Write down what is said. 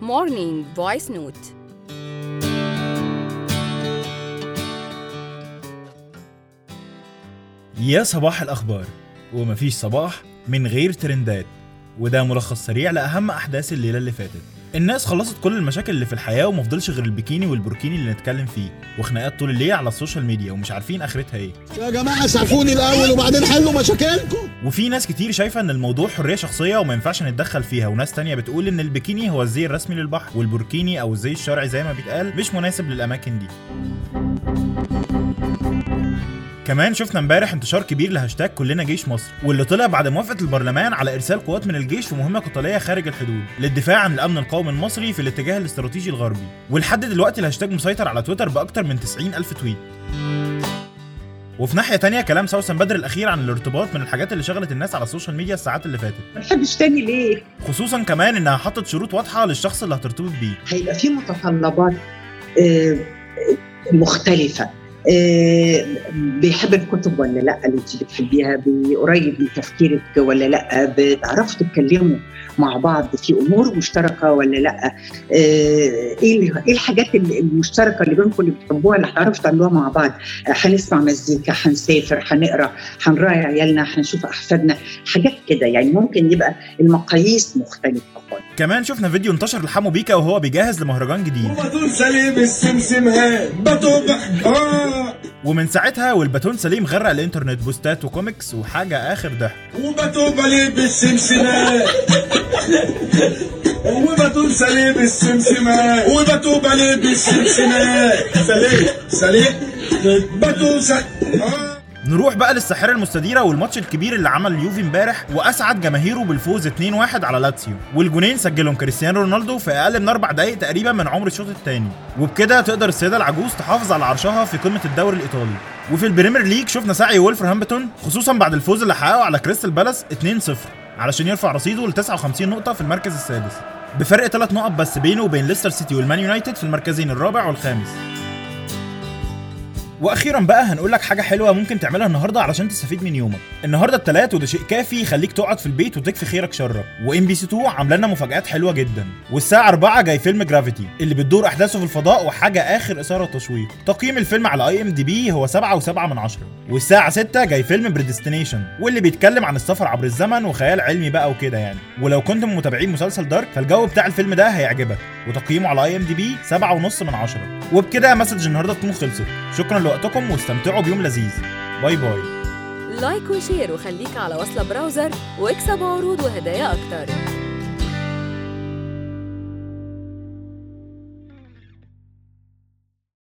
Morning Voice Note. يا صباح الأخبار. ومفيش صباح من غير ترندات. وده ملخص سريع لأهم أحداث الليلة اللي فاتت. الناس خلصت كل المشاكل اللي في الحياة ومفضلش غير البيكيني والبوركيني اللي نتكلم فيه. وخناقات طول الليل على السوشيال ميديا ومش عارفين آخرتها إيه. يا جماعة سعفوني الأول وبعدين حلوا مشاكلكم. وفي ناس كتير شايفة إن الموضوع حرية شخصية وما ينفعش نتدخل فيها وناس تانية بتقول إن البيكيني هو الزي الرسمي للبحر والبوركيني أو الزي الشرعي زي ما بيتقال مش مناسب للأماكن دي. كمان شفنا امبارح انتشار كبير لهاشتاج كلنا جيش مصر واللي طلع بعد موافقة البرلمان على إرسال قوات من الجيش في مهمة قتالية خارج الحدود للدفاع عن الأمن القومي المصري في الاتجاه الاستراتيجي الغربي. ولحد دلوقتي الهاشتاج مسيطر على تويتر بأكتر من 90 ألف tweet. وفي ناحية تانية كلام سوسن بدر الأخير عن الارتباط من الحاجات اللي شغلت الناس على السوشيال ميديا الساعات اللي فاتت. ما تحبش تاني ليه؟ خصوصا كمان إنها حطت شروط واضحة للشخص اللي هترتبط بيه. هيبقى في متطلبات آه، مختلفة. آه، بيحب الكتب ولا لا؟ اللي انت بتحبيها بي- قريب من تفكيرك ولا لا؟ بتعرفوا تتكلموا مع بعض في أمور مشتركة ولا لا؟ آه، إيه إيه الحاجات ال- المشتركة اللي بينكم اللي بتحبوها اللي هتعرفوا تعملوها مع بعض؟ آه، هنسمع مزيكا هنسافر هنقرأ هنراعي عيالنا هنشوف أحفادنا حاجات كده. يعني ممكن يبقى المقاييس مختلفة خالص. كمان شفنا فيديو انتشر لحمو بيكا وهو بيجهز لمهرجان جديد. وباتون ساليه آه ومن ساعتها والباتون ساليه غرق الانترنت بوستات وكوميكس وحاجة آخر ضحك وباتون ساليه بالسمسمات وباتون ساليه السمسمات وباتون ساليه بالسمسمات ساليه ساليه. باتون ساليه نروح بقى للساحرة المستديرة والماتش الكبير اللي عمل اليوفي امبارح وأسعد جماهيره بالفوز 2-1 على لاتسيو. والجونين سجلهم كريستيانو رونالدو في أقل من أربع دقائق تقريبا من عمر الشوط الثاني وبكده تقدر السيدة العجوز تحافظ على عرشها في قمة الدوري الإيطالي. وفي البريمير ليج شفنا سعي وولفرهامبتون خصوصا بعد الفوز اللي حققه على كريستال بالاس 2-0 علشان يرفع رصيده ل 59 نقطة في المركز السادس. بفرق ثلاث نقط بس بينه وبين ليستر سيتي والمان يونايتد في المركزين الرابع والخامس. وأخيرا بقى هنقول لك حاجة حلوة ممكن تعملها النهارده علشان تستفيد من يومك. النهارده التلات وده شيء كافي يخليك تقعد في البيت وتكفي خيرك شرك. و MBC 2 عاملة لنا مفاجآت حلوة جدا. والساعة 4 جاي فيلم Gravity اللي بتدور أحداثه في الفضاء وحاجة آخر إثارة وتشويق تقييم الفيلم على IMDb هو 7 و7 من 10 والساعة 6 جاي فيلم Predestination واللي بيتكلم عن السفر عبر الزمن وخيال علمي بقى وكده يعني. ولو كنتم من متابعين مسلسل Dark فالجو بتاع الفيلم ده هيعجبك. وتقييمه على IMDb 7.5 من 10 وبكده message النهارده تكون خلصت شكرا لوقتكم واستمتعوا بيوم لذيذ. bye bye. like و share وخليك على وصلة browser واكسب عروض وهدايا أكتر.